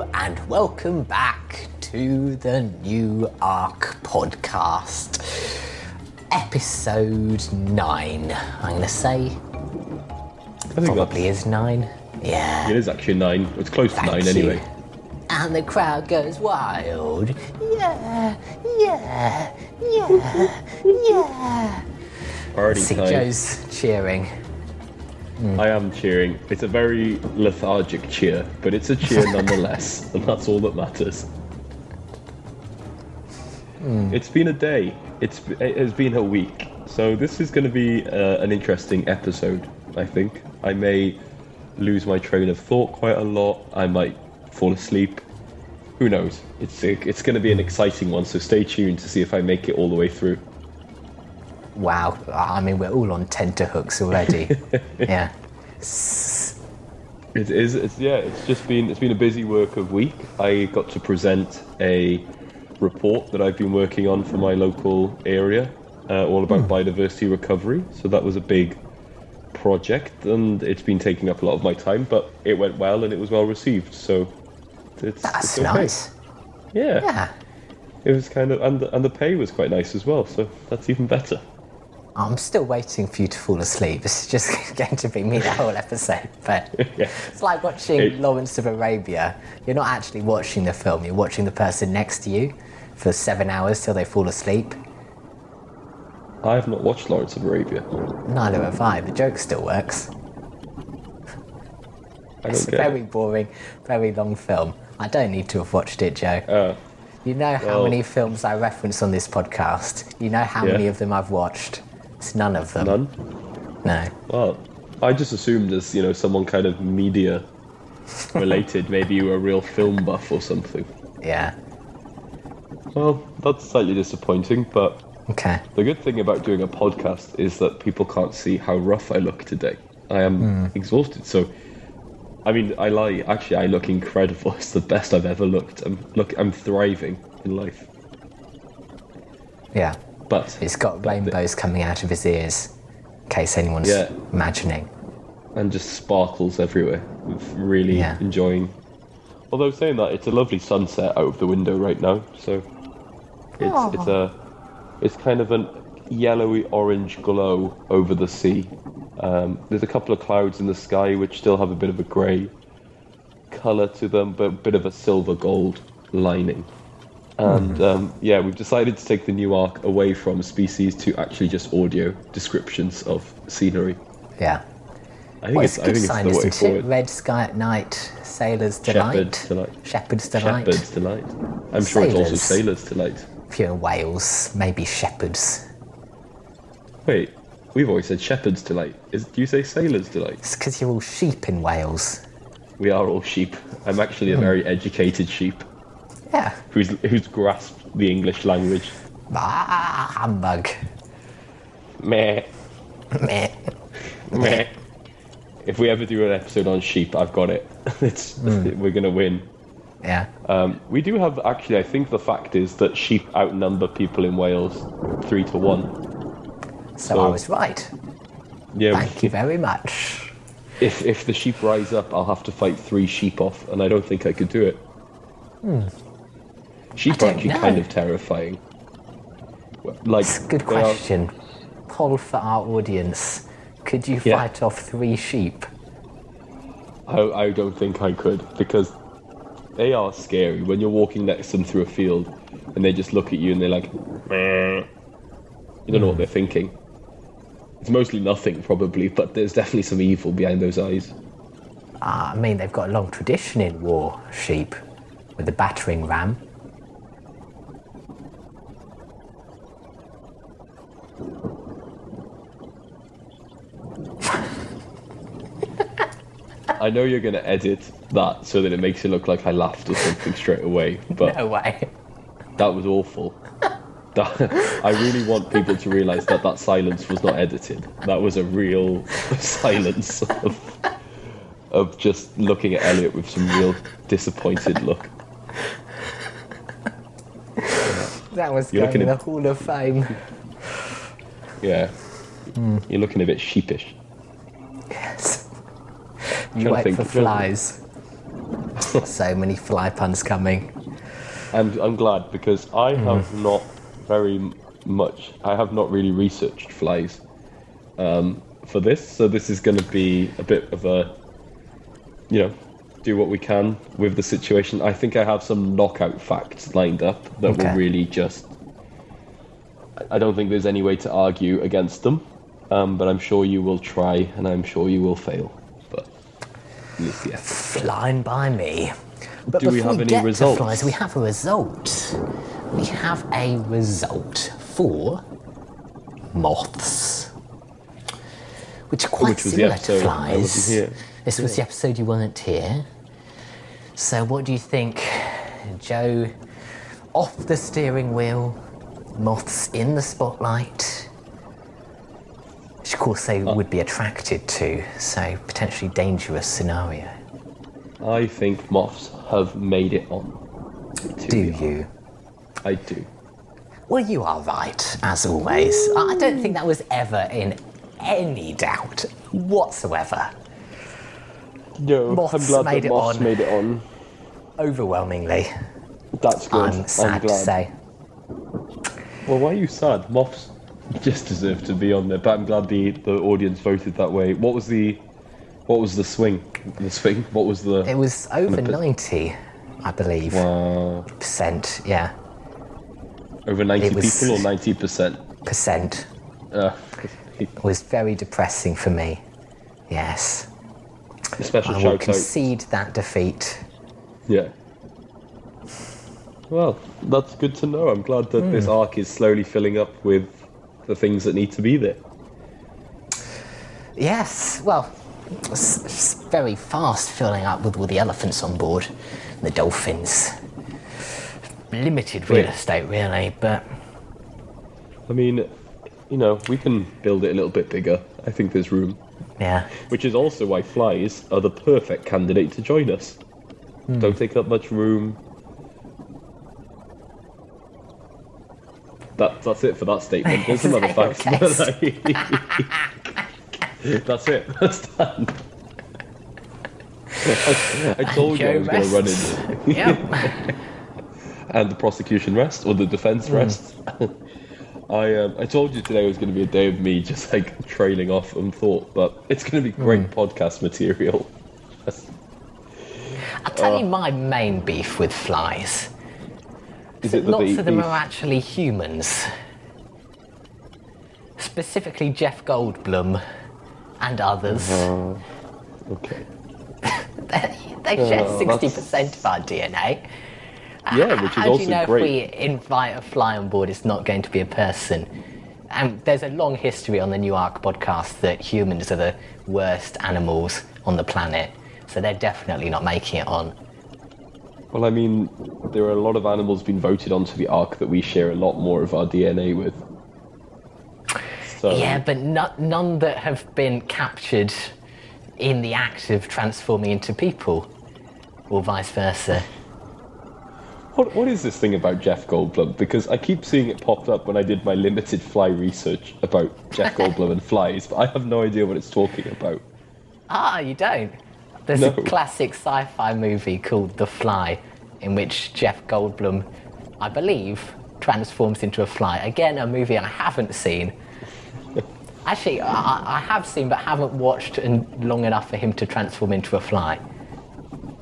and welcome back to the New Ark podcast. Episode 9, I'm going to say. Probably is 9. Yeah. It is actually nine. It's close to nine you. anyway. And the crowd goes wild. Yeah, yeah, yeah, yeah. Party See time. Joe's cheering. I am cheering. It's a very lethargic cheer, but it's a cheer nonetheless, and that's all that matters. It's been a day. It's it has been a week. So this is going to be uh, an interesting episode. I think I may lose my train of thought quite a lot. I might fall asleep. Who knows? It's it's going to be an exciting one. So stay tuned to see if I make it all the way through. Wow, I mean, we're all on tenterhooks already. yeah. It is. It's yeah. It's just been. It's been a busy work of week. I got to present a report that I've been working on for my local area, uh, all about biodiversity recovery. So that was a big project, and it's been taking up a lot of my time. But it went well, and it was well received. So it's That's it's okay. nice. Yeah. Yeah. It was kind of, and the, and the pay was quite nice as well. So that's even better. I'm still waiting for you to fall asleep. This is just going to be me the whole episode. But Yeah. it's like watching It- Lawrence of Arabia. You're not actually watching the film, you're watching the person next to you for seven hours till they fall asleep. I have not watched Lawrence of Arabia. Neither have I. The joke still works. I It's a very it. boring, very long film. I don't need to have watched it, Joe. Uh, You know how well- many films I reference on this podcast. You know how Yeah. many of them I've watched. It's none of them. none. No. Well, I just assumed as you know someone kind of media related, maybe you were a real film buff or something. Yeah. Well, that's slightly disappointing, but Okay. the good thing about doing a podcast is that people can't see how rough I look today. I am hmm. exhausted, so I mean, I lie. Actually, I look incredible. It's the best I've ever looked. I'm look. I'm thriving in life, Yeah. But He's got rainbows coming out of his ears, in case anyone's Yeah. imagining. and just sparkles everywhere. Really Yeah. enjoying. Although saying that, it's a lovely sunset out of the window right now, so it's it's a it's kind of an yellowy orange glow over the sea. Um, there's a couple of clouds in the sky which still have a bit of a grey colour to them, but a bit of a silver gold lining. And um, yeah, we've decided to take the new ark away from species to actually just audio descriptions of scenery. Yeah. I think Well, it's, it's good think sign, it's isn't it? forward. Red sky at night, sailor's delight. Shepherd's delight. Shepherd's delight. Shepherd's delight. I'm sure it's also Sailors. sailor's delight. If you're in Wales, maybe shepherds. Wait, we've always said shepherd's delight. Is do you say sailor's delight? It's because you're all sheep in Wales. We are all sheep. I'm actually a Hmm. very educated sheep Yeah. who's who's grasped the English language. Ah, humbug. Meh, Meh. meh. If we ever do an episode on sheep, I've got it. It's Hmm. we're gonna win. Yeah. Um, we do have actually. I think the fact is that sheep outnumber people in Wales three to one. So, So- I was right. Yeah. Thank you very much. If if the sheep rise up, I'll have to fight three sheep off, and I don't think I could do it. Hmm. Are actually know. kind of terrifying. Like It's a good they are- question. Poll for our audience. Could you Yeah. fight off three sheep? I, I don't think I could because they are scary when you're walking next to them through a field, and they just look at you and they're like, "Meh." you don't know what they're thinking. It's mostly nothing probably, but there's definitely some evil behind those eyes. Uh, I mean, they've got a long tradition in war, sheep, with the battering ram. I know you're gonna edit that so that it makes it look like I laughed or something straight away, but No way. That was awful. That, I really want people to realize that that silence was not edited. That was a real silence of, of just looking at Elliot with some real disappointed look. That was You're going in the Hall of Fame. Yeah. You're looking a bit sheepish. Yes. You wait for flies. so many fly puns coming. And I'm glad because I Hmm. have not very much. I have not really researched flies um, for this, so this is going to be a bit of a, you know, do what we can with the situation. I think I have some knockout facts lined up that Okay. will really just. I don't think there's any way to argue against them, um, but I'm sure you will try, and I'm sure you will fail. But least. Flying by me. But Do we have any get results? Flies, we have a result. We have a result for moths, which are quite Which similar to flies. This was the episode you weren't here. So, what do you think, Joe? Off the steering wheel, moths in the spotlight. Which, of course, they oh. would be attracted to. So, potentially dangerous scenario. I think moths have made it on. Do you? I do. Well, you are right, as always. I don't think that was ever in any doubt whatsoever. No, Moths I'm glad made that it moths on. made it on. Overwhelmingly, That's good. I'm sad to glad. say. Well, why are you sad? Moths just deserve to be on there, but I'm glad the, the audience voted that way. What was the what was the swing? The swing? What was the It was over Kinda 90, I believe. uh, Percent, yeah. over 90 It people or 90 percent? Percent. Uh, It was very depressing for me. Yes. a special I will out. concede that defeat. Yeah. Well, that's good to know. I'm glad that Hmm. this ark is slowly filling up with the things that need to be there. Yes, well, it's, very fast filling up with all the elephants on board, the dolphins. Limited real Yeah. estate, really, but I mean, you know, we can build it a little bit bigger. I think there's room. yeah. Which is also why flies are the perfect candidate to join us. Don't take up much room. That, that's it for that statement. There's some other Okay. facts. that's it. That's done. I, I told you I was going to run into Yep. and the prosecution rests or the defense rests. I um, I told you today was going to be a day of me just like trailing off and thought, but it's going to be great podcast material. I'll tell Uh. you my main beef with flies. Is it that Lots eat of them are actually humans. Specifically Jeff Goldblum and others. Uh, okay. they share Oh, 60% of our DNA. Yeah, which is How do also you know great. if we invite a fly on board, it's not going to be a person? And there's a long history on the New Ark podcast that humans are the worst animals on the planet. So they're definitely not making it on. Well, I mean, there are a lot of animals being voted onto the ark that we share a lot more of our DNA with. So, Yeah, but no, none that have been captured in the act of transforming into people, or vice versa. What, what is this thing about Jeff Goldblum? Because I keep seeing it popped up when I did my limited fly research about Jeff Goldblum and flies, but I have no idea what it's talking about. Ah, you don't? There's No. a classic sci fi movie called The Fly, in which Jeff Goldblum, I believe, transforms into a fly. Again, a movie I haven't seen. Actually, I, I have seen, but haven't watched in long enough for him to transform into a fly.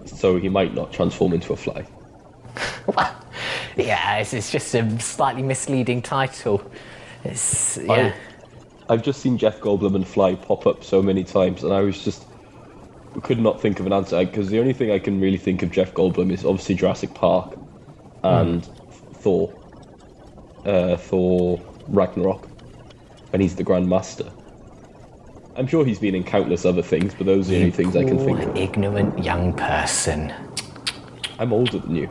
So he might not transform into a fly. Well, yeah, it's, it's just a slightly misleading title. It's yeah. I, I've just seen Jeff Goldblum and Fly pop up so many times, and I was just could not think of an answer because the only thing I can really think of Jeff Goldblum is obviously Jurassic Park and Thor, uh, Thor Ragnarok, and he's the Grandmaster. I'm sure he's been in countless other things, but those are the only things I can think of. ignorant young person. I'm older than you.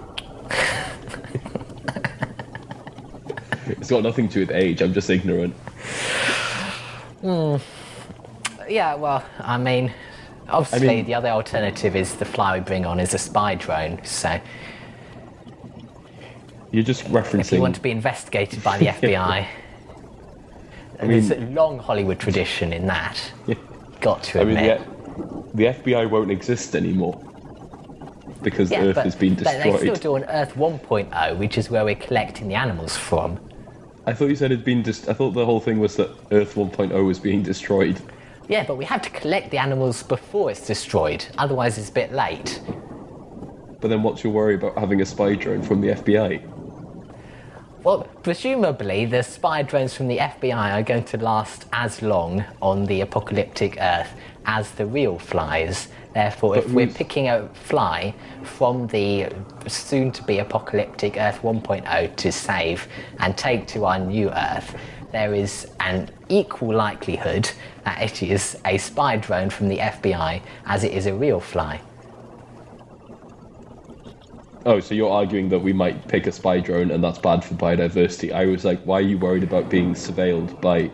it's got nothing to do with age. I'm just ignorant. Yeah, well, I mean, obviously mean- the other alternative is the fly we bring on is a spy drone. So You're just referencing. if you want to be investigated by the FBI, and there's a long Hollywood tradition in that. Got to I mean, admit. the, the FBI won't exist anymore. because Yeah, Earth but has been destroyed. they- they still do Earth 1.0, which is where we're collecting the animals from. I thought you said it'd been. Dis- I thought the whole thing was that Earth 1.0 was being destroyed. Yeah, but we have to collect the animals before it's destroyed. Otherwise, it's a bit late. But then, what's your worry about having a spy drone from the FBI? Well, presumably, the spy drones from the FBI are going to last as long on the apocalyptic Earth as the real flies. Therefore, if we're picking a fly from the soon to be apocalyptic Earth 1.0 to save and take to our new Earth, there is an equal likelihood that it is a spy drone from the FBI as it is a real fly. Oh, so you're arguing that we might pick a spy drone and that's bad for biodiversity? I was like, why are you worried about being surveilled by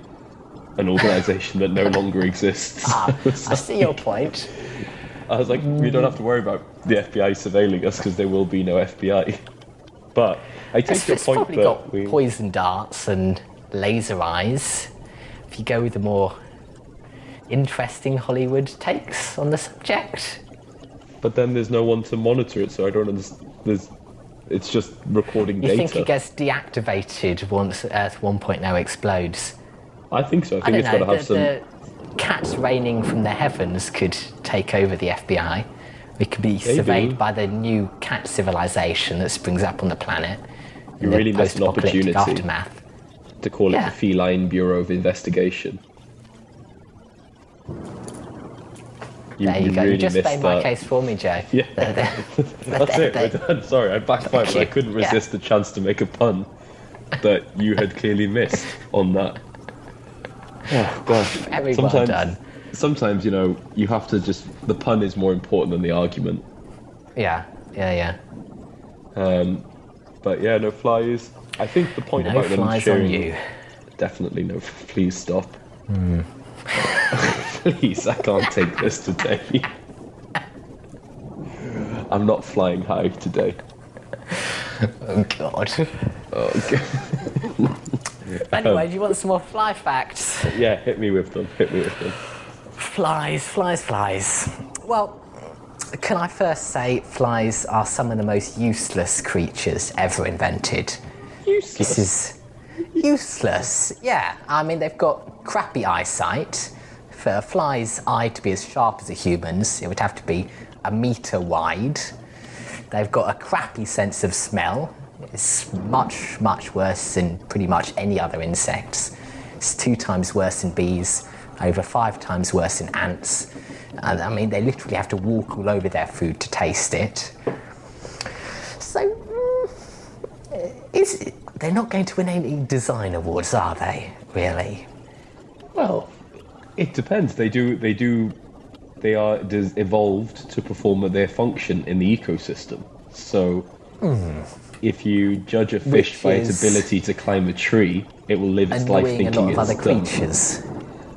an organization that no longer exists? Ah, I see your point. I was like, we don't have to worry about the FBI surveilling us because there will be no FBI. But I take It's, your it's point probably that got we, poison darts and laser eyes. If you go with the more interesting Hollywood takes on the subject. but then there's no one to monitor it, so I don't understand. There's, it's just recording You data. think it gets deactivated once Earth 1.0 explodes? I think so. I I think don't it's got to have the, some. the cats raining from the heavens could take over the FBI. We could be surveyed by the new cat civilization that springs up on the planet. You really missed an opportunity. Aftermath. To call Yeah. it the Feline Bureau of Investigation. You, There you, go. really you just missed made my that. case for me, Joe. Yeah. There- there- That's it. there- We're done. Sorry, I backfired, but I couldn't Yeah. resist the chance to make a pun that you had clearly missed on that. Oh, God. Very well sometimes, done. Sometimes, you know, you have to just. The pun is more important than the argument. Yeah, yeah, yeah. Um, but yeah, no flies. I think the point No about them flies on you. definitely no. Please stop. Hmm. Please, I can't take this today. I'm not flying high today. Oh God. Oh, okay. anyway, do you want some more fly facts? Yeah, hit me with them. Hit me with them. Flies, flies, flies. Well, can I first say flies are some of the most useless creatures ever invented? Useless. This is useless. Yeah, I mean they've got crappy eyesight. For a fly's eye to be as sharp as a human's, it would have to be a meter wide. They've got a crappy sense of smell. It's much, much worse than pretty much any other insects. It's two times worse than bees, over five times worse than ants. I mean, they literally have to walk all over their food to taste it. So, mm, is they're not going to win any design awards, are they? Really? Well, it depends. They do. They do. They are evolved to perform their function in the ecosystem. So, hmm. if you judge a fish. Which by its ability to climb a tree, it will live its life Annoying a thinking lot of it's other creatures.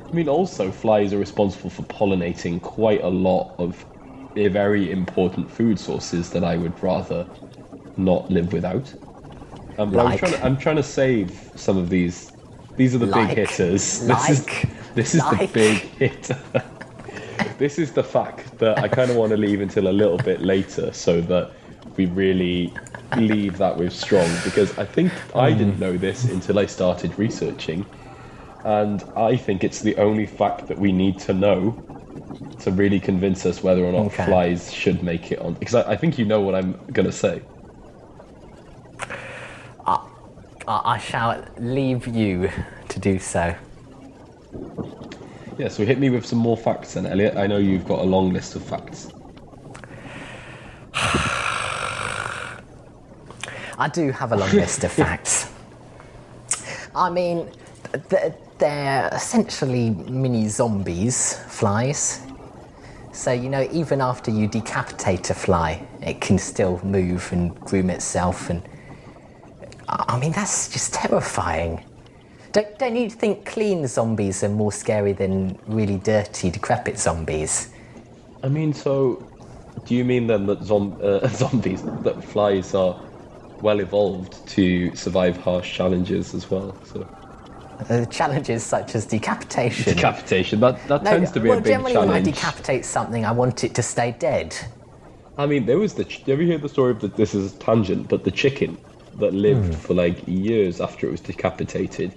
I mean, also flies are responsible for pollinating quite a lot of very important food sources that I would rather not live without. Um, but I'm, trying to, I'm trying to save some of these. These are the Like? big hitters. Like? This is this is the big hitter. this is the fact that I kind of want to leave until a little bit later, so that we really leave that with strong. Because I think I Hmm. didn't know this until I started researching, and I think it's the only fact that we need to know to really convince us whether or not Okay. flies should make it on. Because I, I think you know what I'm gonna say. I, I shall leave you to do so. Yeah, so hit me with some more facts then, Elliot. I know you've got a long list of facts. I do have a long list of facts. I mean, th- they're essentially mini zombies, flies. So, you know, even after you decapitate a fly, it can still move and groom itself. And I mean, that's just terrifying. Don't, don't you think clean zombies are more scary than really dirty, decrepit zombies? I mean, so do you mean then that zom- uh, zombies, that flies are well evolved to survive harsh challenges as well? So Uh, challenges such as decapitation. decapitation that that No, tends to be well, a big challenge. generally when I decapitate something, I want it to stay dead. I mean, there was the. Ch- you ever hear the story of the? This is a tangent, but the chicken that lived hmm. for like years after it was decapitated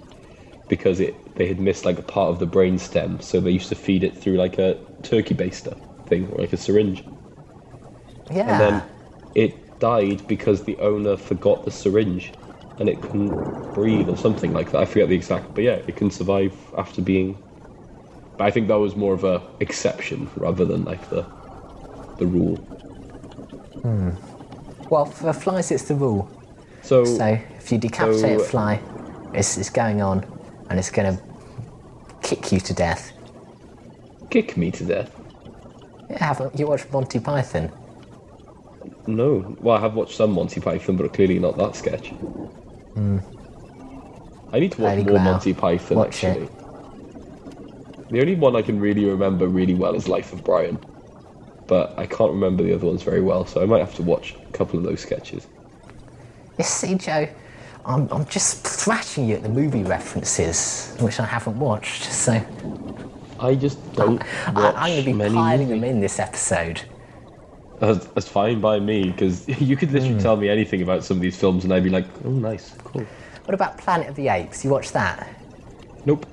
because it they had missed like a part of the brain stem, so they used to feed it through like a turkey baster thing or like a syringe, Yeah. and then it died because the owner forgot the syringe and it couldn't breathe or something like that. I forget the exact, but yeah, it can survive after being. But I think that was more of a exception rather than like the the rule. Hmm. well, for flies, it's the rule. So, So if you decapitate so- a fly, it's, it's going on and it's going to kick you to death. kick me to death. Yeah, haven't you watched Monty Python? No. Well, I have watched some Monty Python, but clearly not that sketch. Hmm. I need to watch Holy more. Monty Python, Watch it. actually. The only one I can really remember really well is Life of Brian. But I can't remember the other ones very well, so I might have to watch a couple of those sketches. You see, Joe, I'm, I'm just thrashing you at the movie references, which I haven't watched. So I just don't I, watch I'm going to be many piling movies. them in this episode. That's, that's fine by me, because you could literally Hmm. tell me anything about some of these films and I'd be like, oh, nice, cool. What about Planet of the Apes? You watched that? Nope.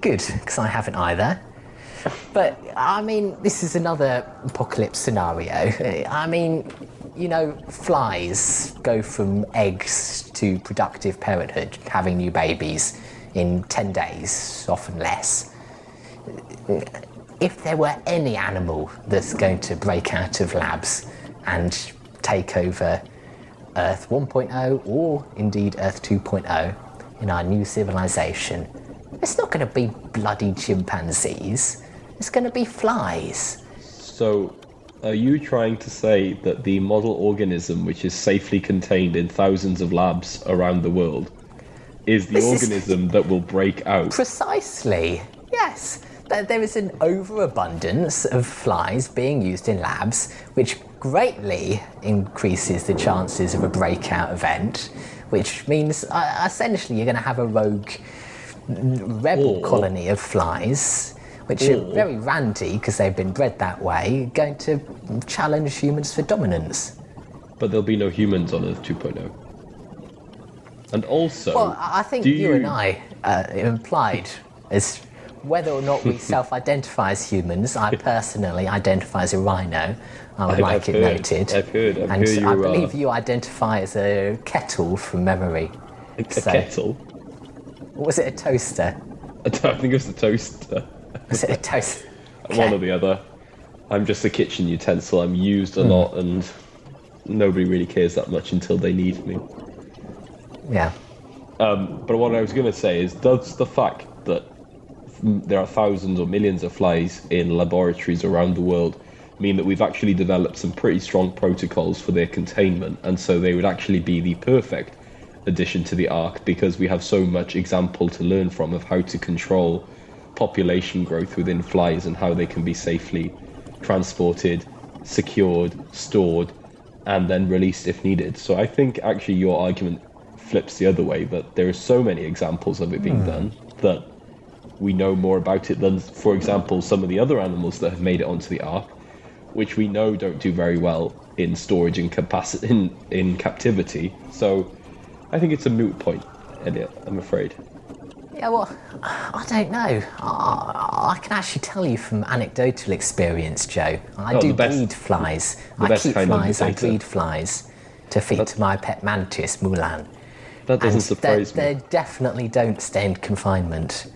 Good, because I haven't either. But I mean, this is another apocalypse scenario. I mean, you know, flies go from eggs to productive parenthood, having new babies in 10 days, often less. If there were any animal that's going to break out of labs and take over Earth 1.0 or indeed Earth 2.0 in our new civilization, it's not going to be bloody chimpanzees. It's going to be flies. So, are you trying to say that the model organism, which is safely contained in thousands of labs around the world, is the This is- organism that will break out? Precisely. Yes. There is an overabundance of flies being used in labs, which greatly increases the chances of a breakout event, which means uh, essentially you're going to have a rogue rebel Or- colony of flies, which are very randy because they've been bred that way, going to challenge humans for dominance. But there'll be no humans on Earth 2.0. And also, Well, I think do you, and I uh, implied as whether or not we self-identify as humans. I personally identify as a rhino. I would I've- like I've it heard- noted. I've heard- I've and heard I you, uh, believe you identify as a kettle from memory. a, a so- kettle. Or was it a toaster? I don't think it's the toaster. Was it a toaster? One or the other. I'm just a kitchen utensil. I'm used a Hmm. lot, and nobody really cares that much until they need me. Yeah. But what I was going to say is, does the fact that mm, there are thousands or millions of flies in laboratories around the world mean that we've actually developed some pretty strong protocols for their containment, and so they would actually be the perfect addition to the ark because we have so much example to learn from of how to control population growth within flies and how they can be safely transported, secured, stored, and then released if needed. So I think actually your argument flips the other way that there are so many examples of it being hmm. done that we know more about it than, for example, some of the other animals that have made it onto the ark, which we know don't do very well in storage and capacity in, in captivity. So I think it's a moot point, Elliot. I'm afraid. Yeah, well, I don't know. I, I can actually tell you from anecdotal experience, Joe. I Oh, do best- breed flies. I keep flies. I breed flies to feed to my pet mantis, Mulan. That doesn't and surprise they, me. they definitely don't stay in confinement.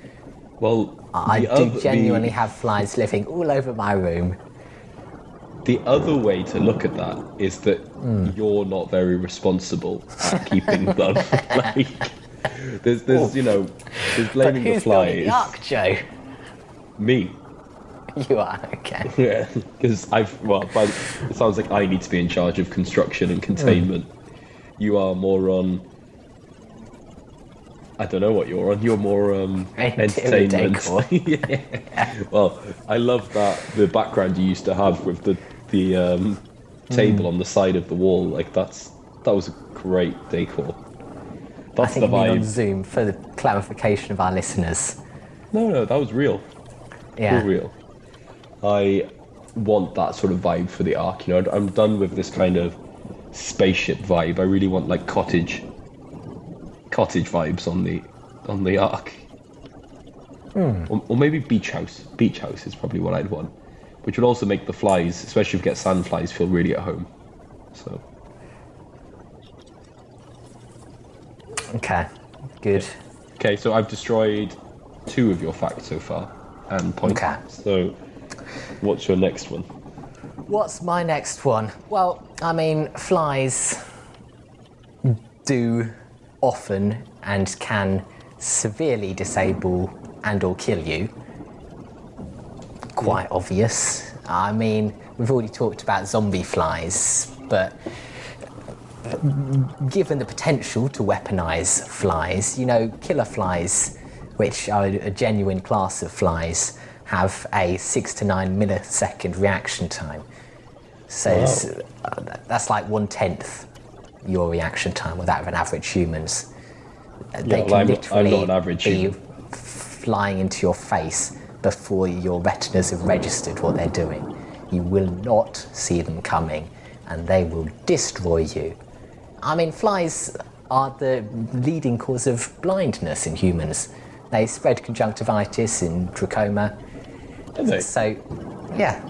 Well, I do other- genuinely the- have flies living all over my room. The other way to look at that is that Hmm. you're not very responsible at keeping them. like, there's, there's, you know, there's blaming the who's building flies. the ark, Joe? Me, You are okay. yeah, because I've well, but it sounds like I need to be in charge of construction and containment. You are more on. I don't know what you're on. You're more um, entertainment. yeah. Well, I love that the background you used to have with the the um, table on the side of the wall. Like that's that was a great decor. I think the you mean on vibe. Zoom for the clarification of our listeners. No, no, that was real. Yeah. For real. I want that sort of vibe for the ark. You know, I'm done with this kind of spaceship vibe. I really want like cottage, cottage vibes on the on the ark. Hmm. Or, or maybe beach house. Beach house is probably what I'd want, which would also make the flies, especially if you get sand flies, feel really at home. So Okay, good. okay, so I've destroyed two of your facts so far, and points. Okay. So, what's your next one? What's my next one? Well, I mean, flies do often and can severely disable and or kill you. Quite obvious. I mean, we've already talked about zombie flies, but given the potential to weaponize flies, you know, killer flies, which are a genuine class of flies, have a six to nine millisecond reaction time. So it's, uh, that's like one tenth your reaction time with that of an average human's. Uh, They can well, I'm- I'm not literally average be human. flying into your face before your retinas have registered what they're doing. You will not see them coming, and they will destroy you. I mean, flies are the leading cause of blindness in humans. They spread conjunctivitis and trachoma. Are they? So, yeah,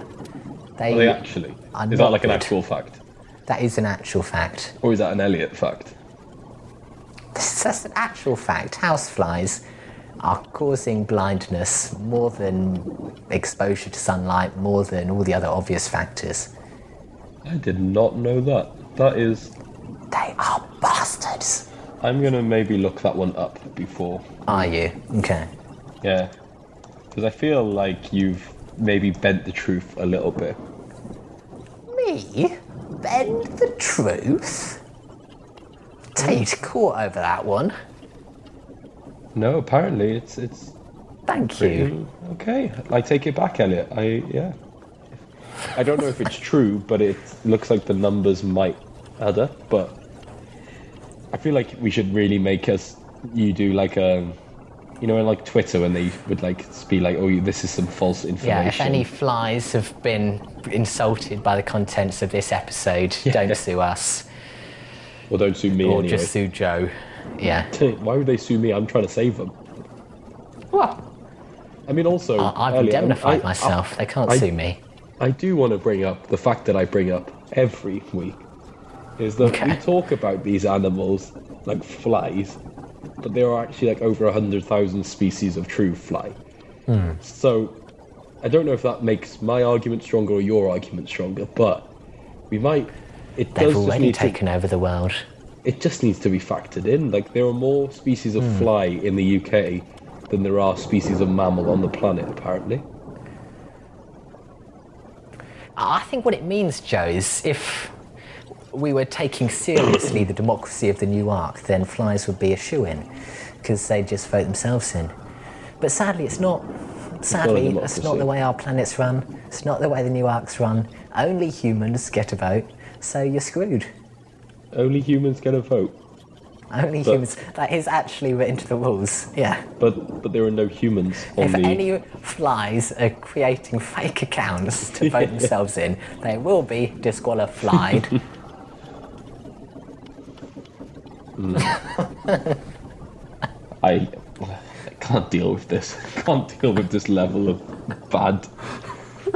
they, Are they actually? are Is that like an good. actual fact, that is an actual fact. or is that an Elliot fact? That's an actual fact. Houseflies are causing blindness more than exposure to sunlight, more than all the other obvious factors. I did not know that. That is. They are bastards. I'm gonna maybe look that one up before. Are you? Okay. Yeah. Because I feel like you've maybe bent the truth a little bit. Me? Bend the truth? Tate caught over that one. No, apparently it's it's Thank you. okay. I take it back, Elliot. I yeah. I don't know if it's true, but it looks like the numbers might add up. But I feel like we should really make us you do like a you know, in like Twitter when they would like be like, "Oh, this is some false information." Yeah, if any flies have been insulted by the contents of this episode, don't sue us. Well, don't sue me Or anyway. just sue Joe. Yeah. Why would they sue me? I'm trying to save them. What? I mean, also, I've Elliot, indemnified I- myself. they can't I- sue me. I do want to bring up the fact that I bring up every week is that we talk about these animals like flies, but there are actually like over a hundred thousand species of true fly. Hmm. So I don't know if that makes my argument stronger or your argument stronger, but we might. It They've does already need to, taken over the world. it just needs to be factored in. Like there are more species of Hmm. fly in the UK than there are species of mammal on the planet. Apparently. I think what it means, Joe, is if we were taking seriously the democracy of the new ark, then flies would be a shoe in because they'd just vote themselves in. But sadly, it's not. Sadly, that's not the way our planets run. It's not the way the new ark's run. Only humans get a vote, so you're screwed. Only humans get a vote. Only But- humans. That is actually written into the rules. Yeah. But but there are no humans on If the. any flies are creating fake accounts to vote themselves in, they will be disqualified. Mm. I, I can't deal with this. I can't deal with this level of bad.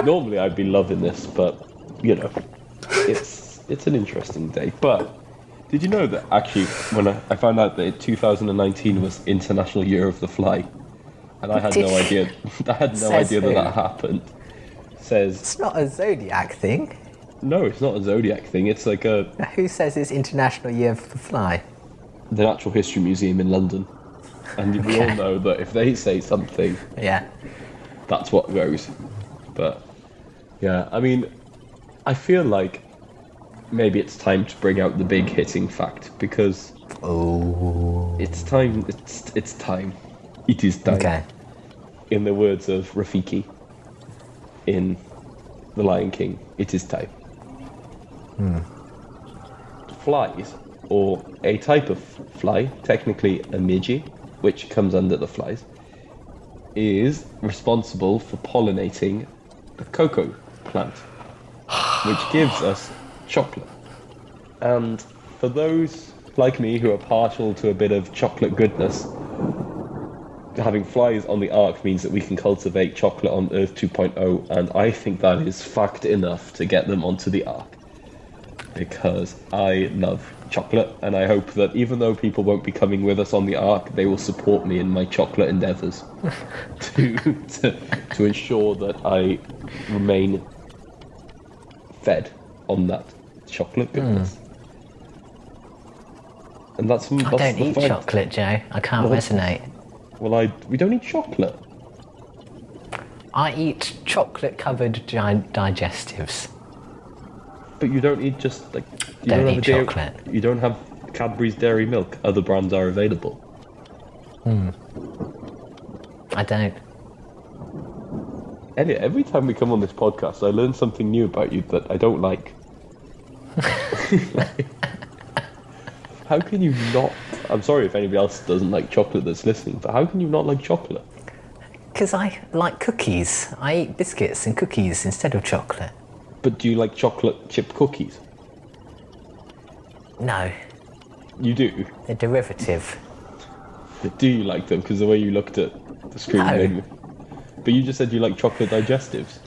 Normally I'd be loving this, but you know, it's it's an interesting day. But did you know that actually when I, I found out that 2019 was International Year of the Fly, and I had no idea. I had no idea that who? that happened. Says it's not a zodiac thing. no, it's not a zodiac thing. It's like a Who says it's International Year of the Fly? The Natural History Museum in London, and we all know that if they say something, Yeah. that's what goes. But yeah, I mean, I feel like maybe it's time to bring out the big hitting fact because Oh. it's time. It's it's time. It is time. Okay. In the words of Rafiki in The Lion King, it is time. Hmm. Flies, or a type of fly, technically a midgie, which comes under the flies, is responsible for pollinating the cocoa plant, which gives us chocolate. And for those like me who are partial to a bit of chocolate goodness, having flies on the ark means that we can cultivate chocolate on Earth 2.0, and I think that is fact enough to get them onto the ark. Because I love chocolate, and I hope that even though people won't be coming with us on the ark, they will support me in my chocolate endeavours to, to to ensure that I remain fed on that chocolate hmm. goodness. And that's, that's I don't eat fact. chocolate, Joe. I can't Well, resonate. Well, I we don't eat chocolate. I eat chocolate covered gi- digestives. But you don't eat just like you Don't have eat a dairy, chocolate. You don't have Cadbury's dairy milk. Other brands are available. Hmm. I don't. Elliot, every time we come on this podcast, I learn something new about you that I don't like. how can you not? I'm sorry if anybody else doesn't like chocolate that's listening, but how can you not like chocolate? Because I like cookies. I eat biscuits and cookies instead of chocolate. But do you like chocolate chip cookies? No, You do. they're derivative. But do you like them? Because the way you looked at the screen No. made me. But you just said you like chocolate digestives.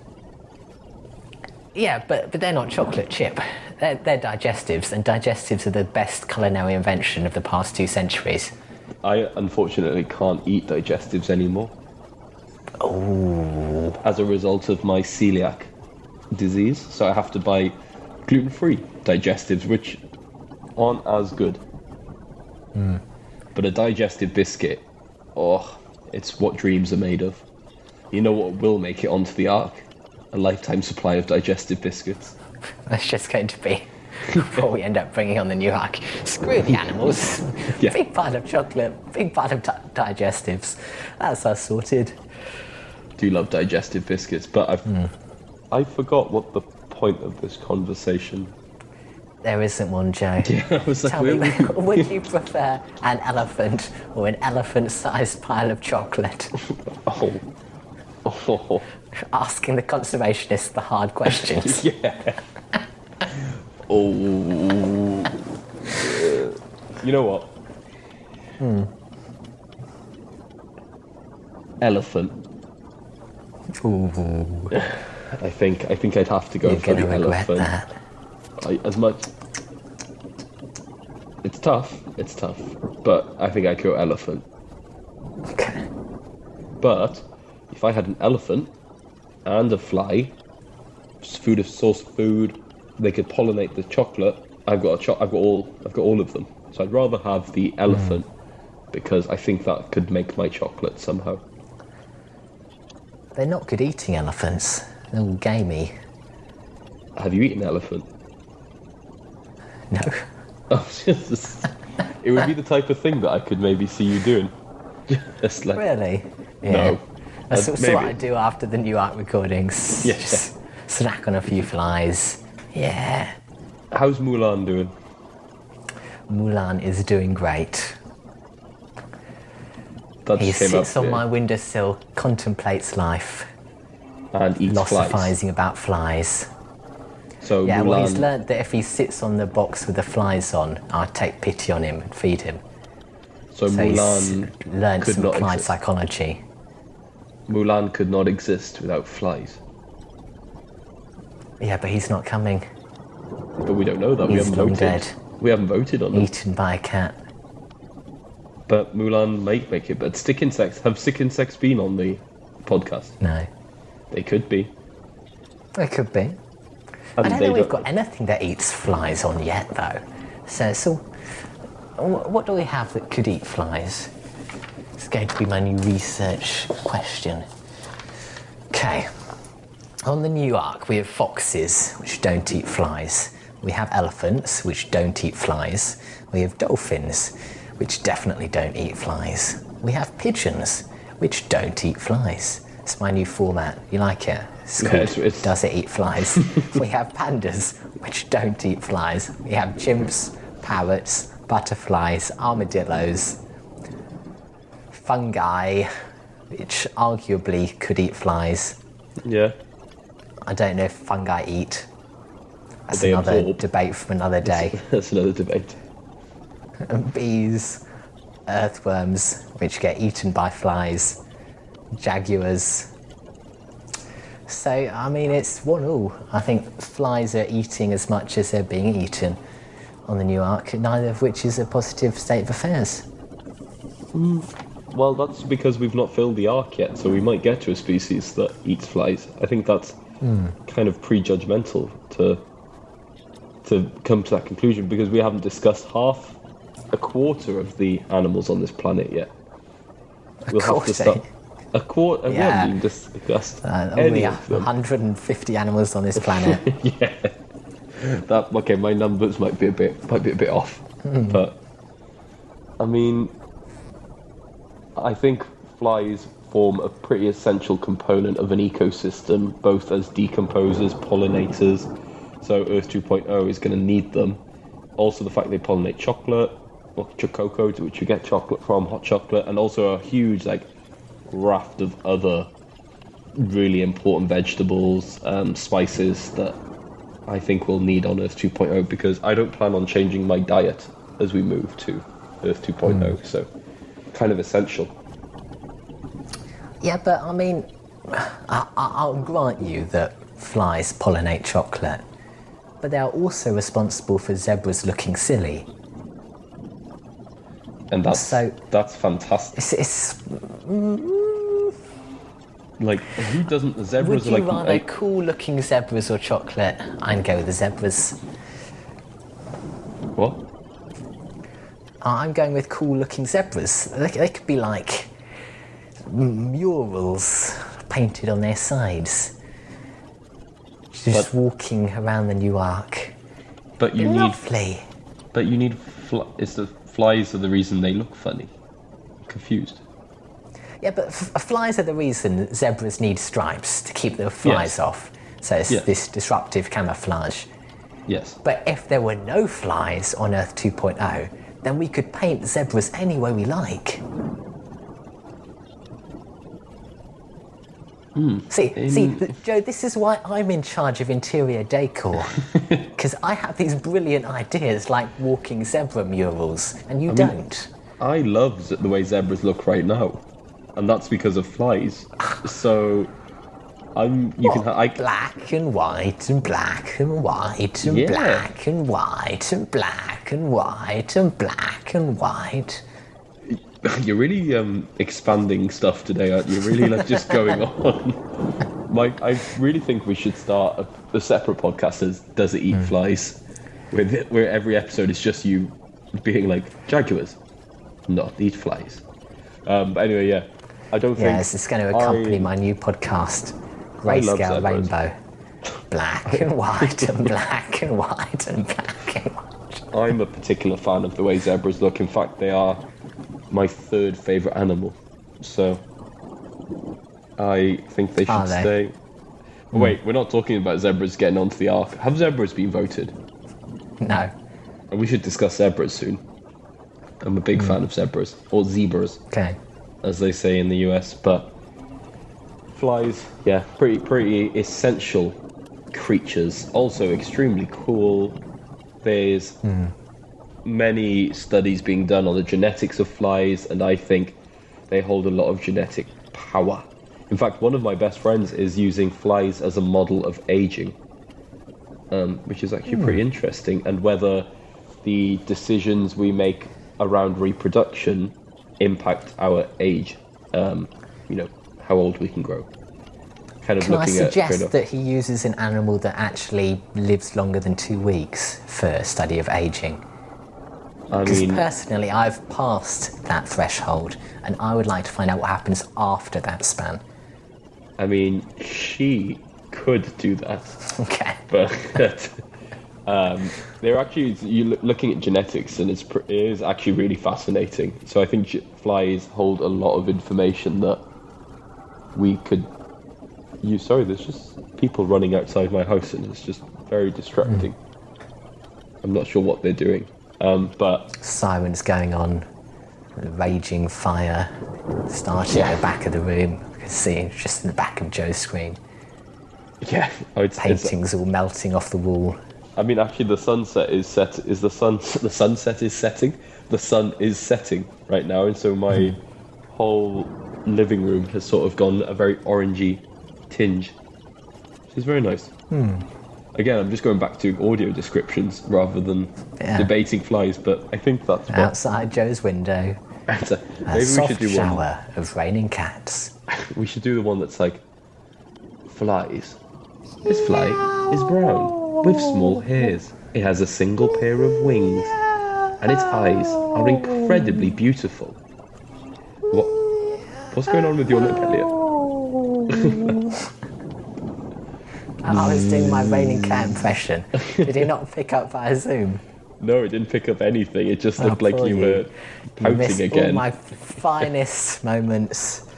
Yeah, but, but they're not chocolate chip. They're, they're digestives, and digestives are the best culinary invention of the past two centuries. I unfortunately can't eat digestives anymore. Oh, as a result of my celiac disease. So I have to buy gluten free digestives, which aren't as good. Hmm. But a digestive biscuit, oh, it's what dreams are made of. You know what will make it onto the ark? A lifetime supply of digestive biscuits. that's just going to be what we end up bringing on the new ark. Screw the animals. Yeah. Big part of chocolate, big part of di- digestives. That's us sorted. Do love digestive biscuits, but I've hmm. I forgot what the point of this conversation. There isn't one, Joe. I was like, Tell me, would- would you prefer an elephant or an elephant-sized pile of chocolate? oh, oh, Asking the conservationists the hard questions. yeah. Oh. You know what? Hmm. Elephant. Ooh, I think I think I'd have to go you're for the elephant. that. I, as much. It's tough. It's tough, but I think I'd go elephant. Okay. But if I had an elephant and a fly, food of source of food, they could pollinate the chocolate. I've got a cho- I've got all I've got all of them. So I'd rather have the hmm. elephant because I think that could make my chocolate somehow. They're not good eating elephants. They're gamey. Have you eaten elephant? No. Oh, Jesus. it would be the type of thing that I could maybe see you doing. Just like Really? no. That's what I do after the New art recordings. Yeah. Just snack on a few flies. Yeah. How's Mulan doing? Mulan is doing great. That He came up sits on yeah. my windowsill, contemplates life, and eats philosophizing about flies. So Yeah, Mulan, well, he's um, learnt that if he sits on the box with the flies on, I'll take pity on him and feed him. so So he's Mulan learned some not fly exist. psychology. Mulan could not exist without flies. Yeah, but he's not coming. But we don't know that. we haven't voted. dead. We haven't voted on it. Eaten by a cat. But Mulan might make it. But stick insects have stick insects been on the podcast? No. They could be. They could be. I And don't they think we've got anything that eats flies on yet, though. So, so what do we have that could eat flies? It's going to be my new research question. Okay. On the new ark, we have foxes, which don't eat flies. We have elephants, which don't eat flies. We have dolphins, which definitely don't eat flies. We have pigeons, which don't eat flies. It's my new format. You like it? It's Yeah, it's- it's- Does It Eat Flies? we have pandas, which don't eat flies. We have chimps, parrots, butterflies, armadillos, fungi, which arguably could eat flies. Yeah. I don't know if fungi eat. That's another absorb. debate from another day. That's another debate. And bees, earthworms, which get eaten by flies, jaguars. So, I mean, it's one all. I think flies are eating as much as they're being eaten on the new ark, neither of which is a positive state of affairs. Well, that's because we've not filled the ark yet, so we might get to a species that eats flies. I think that's hmm. kind of prejudgmental to to come to that conclusion because we haven't discussed half a quarter of the animals on this planet yet. we'll have to start a quarter. We Yeah. haven't even discussed Uh, any only of them. 150 animals on this planet. yeah. That okay, my numbers might be a bit might be a bit off. But I mean I think flies form a pretty essential component of an ecosystem, both as decomposers, pollinators. So Earth 2.0 is going to need them. Also, the fact they pollinate chocolate, or cocoa, which you get chocolate from, hot chocolate, and also a huge like raft of other really important vegetables, um, spices that I think we'll need on Earth 2.0 because I don't plan on changing my diet as we move to Earth 2.0. So, kind of essential. Yeah, but I mean, I, I- I'll grant you that flies pollinate chocolate, but they are also responsible for zebras looking silly. And that's So- that's fantastic. It's, it's Like, who doesn't? The zebras would are you like. rather I- cool looking zebras or chocolate? I'd go with the zebras. what? I'm going with cool looking zebras. They, they could be like murals painted on their sides. Just But- walking around the new ark. But you need. Lovely. But you need. Fl- it's the flies are the reason they look funny. Confused. Yeah, but f- uh, flies are the reason zebras need stripes to keep the flies Yes. off. So it's Yeah. this disruptive camouflage. Yes. But if there were no flies on Earth 2.0, then we could paint zebras any way we like. Hmm. See, see, In- th- Joe, this is why I'm in charge of interior decor. Because I have these brilliant ideas like walking zebra murals, and you don't. I love the way zebras look right now, and that's because of flies. So, I'm. You can. Ha- I, Black and white and black and white and Yeah. black and white and black and white and black and white. You're really um, expanding stuff today, aren't you? Really, like just going on. Mike, I really think we should start a, a separate podcast as "Does It Eat Flies?" With it, where every episode is just you being like jaguars, not eat flies. Um, but anyway, yeah, I don't think. Yes, it's going to accompany I- my new podcast, Grayscale. Rainbow. Black and white and black and white and black and white. I'm a particular fan of the way zebras look. In fact, they are my third favorite animal. So I think they should Are they? stay. Oh, wait, hmm. we're not talking about zebras getting onto the ark. Have zebras been voted? No. And we should discuss zebras soon. I'm a big hmm. fan of zebras or zebras, Okay. As they say in the US. But flies, yeah, pretty pretty essential creatures. Also extremely cool. There's many studies being done on the genetics of flies, and I think they hold a lot of genetic power. In fact, one of my best friends is using flies as a model of aging, um, which is actually pretty interesting. And whether the decisions we make around reproduction impact our age, um, you know, how old we can grow. Kind of Can I suggest that he uses an animal that actually lives longer than two weeks for study of aging? I Because mean, personally, I've passed that threshold, and I would like to find out what happens after that span. I mean, she could do that. Okay. but um, they're actually you looking at genetics and it's it is actually really fascinating. So I think flies hold a lot of information that we could use. Sorry, there's just people running outside my house and it's just very distracting. I'm not sure what they're doing, um, but Sirens going on, raging fire starting at the back of the room. You can see it's just in the back of Joe's screen. Yeah, oh, it's, it's, Paintings all melting off the wall. I mean, actually, the sunset is set. Is the sun? The sunset is setting. The sun is setting right now, and so my hmm. whole living room has sort of gone a very orangey tinge. Which is very nice. Hmm. Again, I'm just going back to audio descriptions rather than Yeah. debating flies, but I think that's what Outside Joe's window, better. a Maybe we soft should do one. shower of raining cats. We should do the one that's like flies. This fly is brown with small hairs. It has a single pair of wings, and its eyes are incredibly beautiful. What? What's going on with your lip, Elliot? I was doing my raining cat impression. Did he not pick up via Zoom? No, it didn't pick up anything. It just Oh, looked like you you. were You pouting missed all again. my finest moments.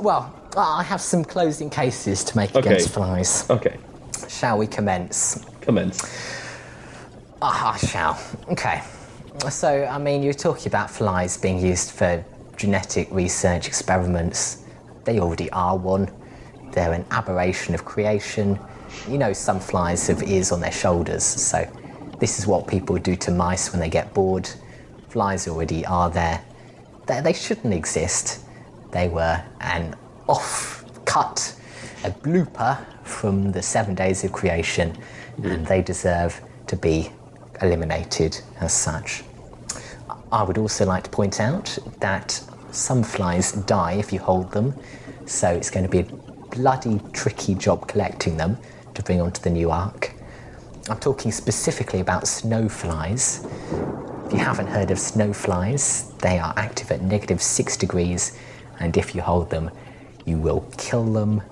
Well, I have some closing cases to make Okay. against flies. Okay, Shall we commence? commence. Ah, I shall. Okay. So, I mean, you're talking about flies being used for genetic research experiments. They already are one. They're an aberration of creation. You know, some flies have ears on their shoulders, so this is what people do to mice when they get bored. Flies already are there. They, they shouldn't exist. They were an off cut, a blooper from the seven days of creation, and they deserve to be eliminated as such. I would also like to point out that some flies die if you hold them, so it's going to be a bloody tricky job collecting them to bring onto the new ark. I'm talking specifically about snow flies. If you haven't heard of snow flies, they are active at negative six degrees, and if you hold them, you will kill them.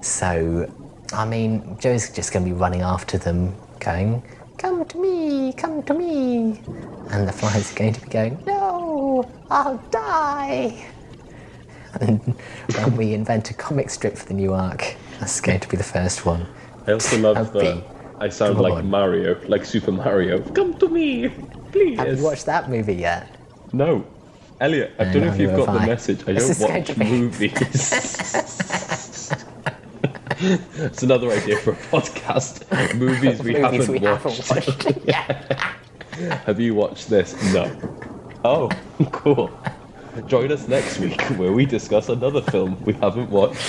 So, I mean, Joe's just going to be running after them, going, Come to me, come to me. And the flies are going to be going, No, I'll die. And when we invent a comic strip for the new ark, that's going to be the first one. I also love that I sound Come like on. Mario, like Super Mario. Come to me, please. Have you watched that movie yet? No. Elliot, I don't know if you've got the I. message. I This don't watch movies. it's another idea for a podcast. Movies we, Movies haven't, we watched. haven't watched. yeah. Have you watched this? No. Oh, cool. Join us next week where we discuss another film we haven't watched.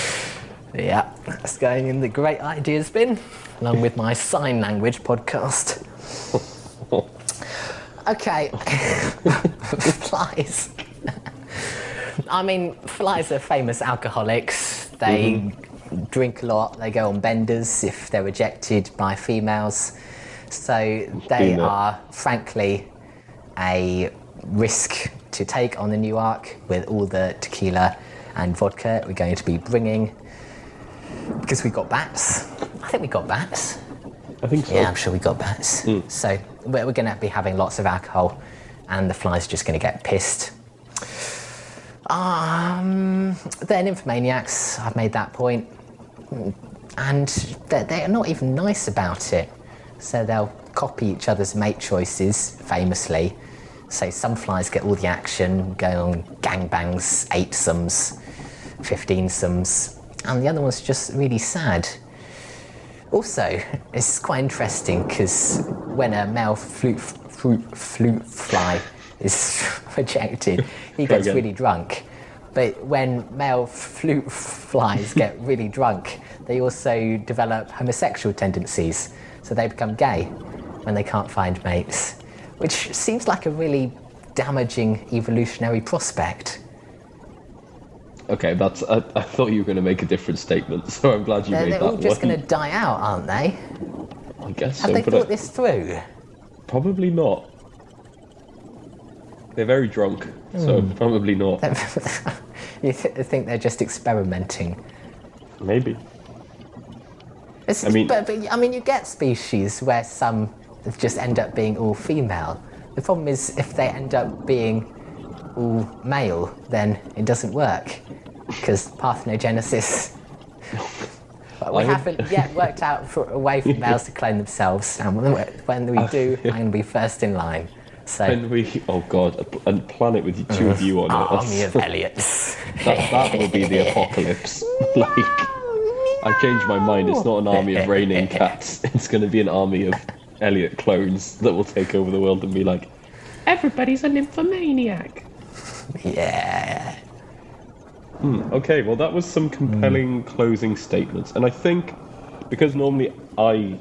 Yeah, that's going in the great ideas bin, along with my sign language podcast. Okay, flies. I mean, flies are famous alcoholics. They mm-hmm. drink a lot. They go on benders if they're rejected by females. So they are, frankly, a risk to take on the new ark with all the tequila and vodka we're going to be bringing. Because we've got bats. I think we've got bats. I think so. Yeah, I'm sure we got bats. Mm. So we're, we're going to be having lots of alcohol, and the flies are just going to get pissed. Um, they're nymphomaniacs. I've made that point, and they're, they're not even nice about it. So they'll copy each other's mate choices famously. So some flies get all the action, go on gangbangs, eight sums, fifteen sums, and the other one's just really sad. Also, it's quite interesting because when a male flute, fruit, flute fly is rejected, he gets again. really drunk. But when male flute flies get really drunk, they also develop homosexual tendencies. So they become gay when they can't find mates, which seems like a really damaging evolutionary prospect. Okay, that's. I, I thought you were going to make a different statement, so I'm glad you They're, made they're that all just going to die out, aren't they? I guess Have so, they thought I- this through? probably not. They're very drunk, so Hmm. probably not. you th- think they're just experimenting? Maybe. It's, I mean- but, but I mean, you get species where some just end up being all female. The problem is if they end up being all male, then it doesn't work because parthenogenesis. But we haven't yet worked out for a way for males to clone themselves, and when when we do, I'm going to be first in line. So, And we, oh god, a, a planet with two of you on it. Ah, army of Elliots. that, that will be the apocalypse. like, I changed my mind. It's not an army of raining cats. It's going to be an army of Elliot clones that will take over the world and be like, everybody's a nymphomaniac. yeah. Hmm, okay, well, that was some compelling hmm. closing statements. And I think because normally I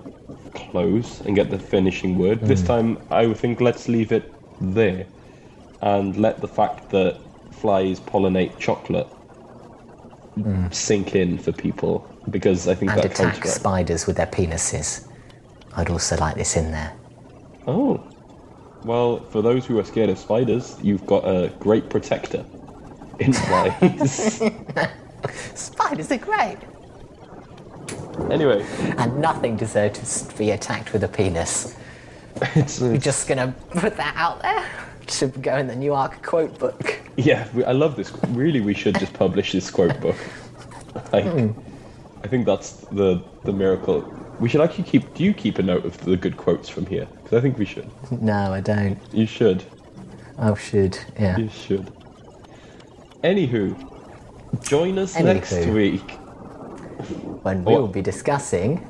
close and get the finishing word, this hmm. time I would think let's leave it there and let the fact that flies pollinate chocolate hmm. sink in for people because I think And that counts attack right. spiders with their penises. I'd also like this in there. Oh. Well, for those who are scared of spiders, you've got a great protector in flies. Spiders are great. Anyway, And nothing deserves to be attacked with a penis. it's, uh, We're just gonna put that out there to go in the New Ark quote book. Yeah, we, I love this. Really, we should just publish this quote book. Like, hmm. I think that's the the miracle. We should actually keep. Do you keep a note of the good quotes from here? Because I think we should. No, I don't. You should. Oh, should. Yeah. You should. Anywho, join us next week. When we What? will be discussing.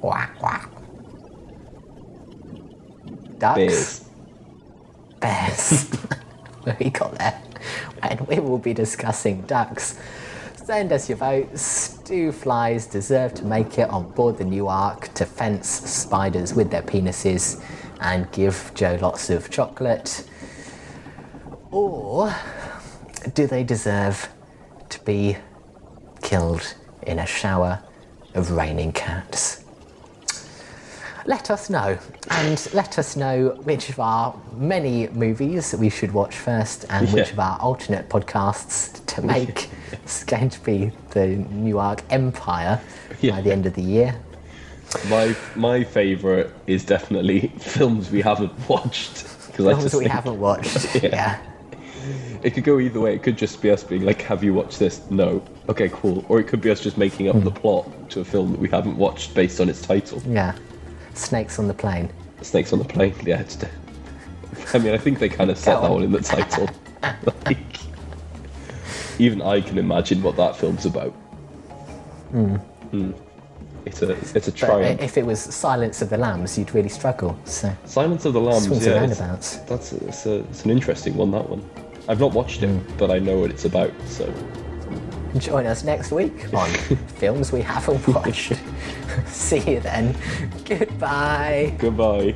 Quack, quack. Ducks. Bears. Bears. we got there. And we will be discussing ducks. Send us your votes. Do flies deserve to make it on board the new ark to fence spiders with their penises and give Joe lots of chocolate? Or do they deserve to be killed in a shower of raining cats? let us know and let us know which of our many movies we should watch first and which of our alternate podcasts to make is going to be the New Ark Empire by the end of the year. My my favorite is definitely films we haven't watched because I just we think haven't watched. Yeah. yeah. It could go either way. It could just be us being like, "Have you watched this?" No. Okay, cool. Or it could be us just making up the plot to a film that we haven't watched based on its title. Yeah. Snakes on the plane. Snakes on the plane. Yeah, it's. I mean, I think they kind of set Go that on. one in the title. like, even I can imagine what that film's about. Mm. It's a it's a But if it was Silence of the Lambs, you'd really struggle. So Silence of the Lambs. swings and Yeah, it's, that's it's, a, it's an interesting one. That one. I've not watched it, but I know what it's about. So Join us next week on films we haven't watched. See you then. Goodbye. goodbye.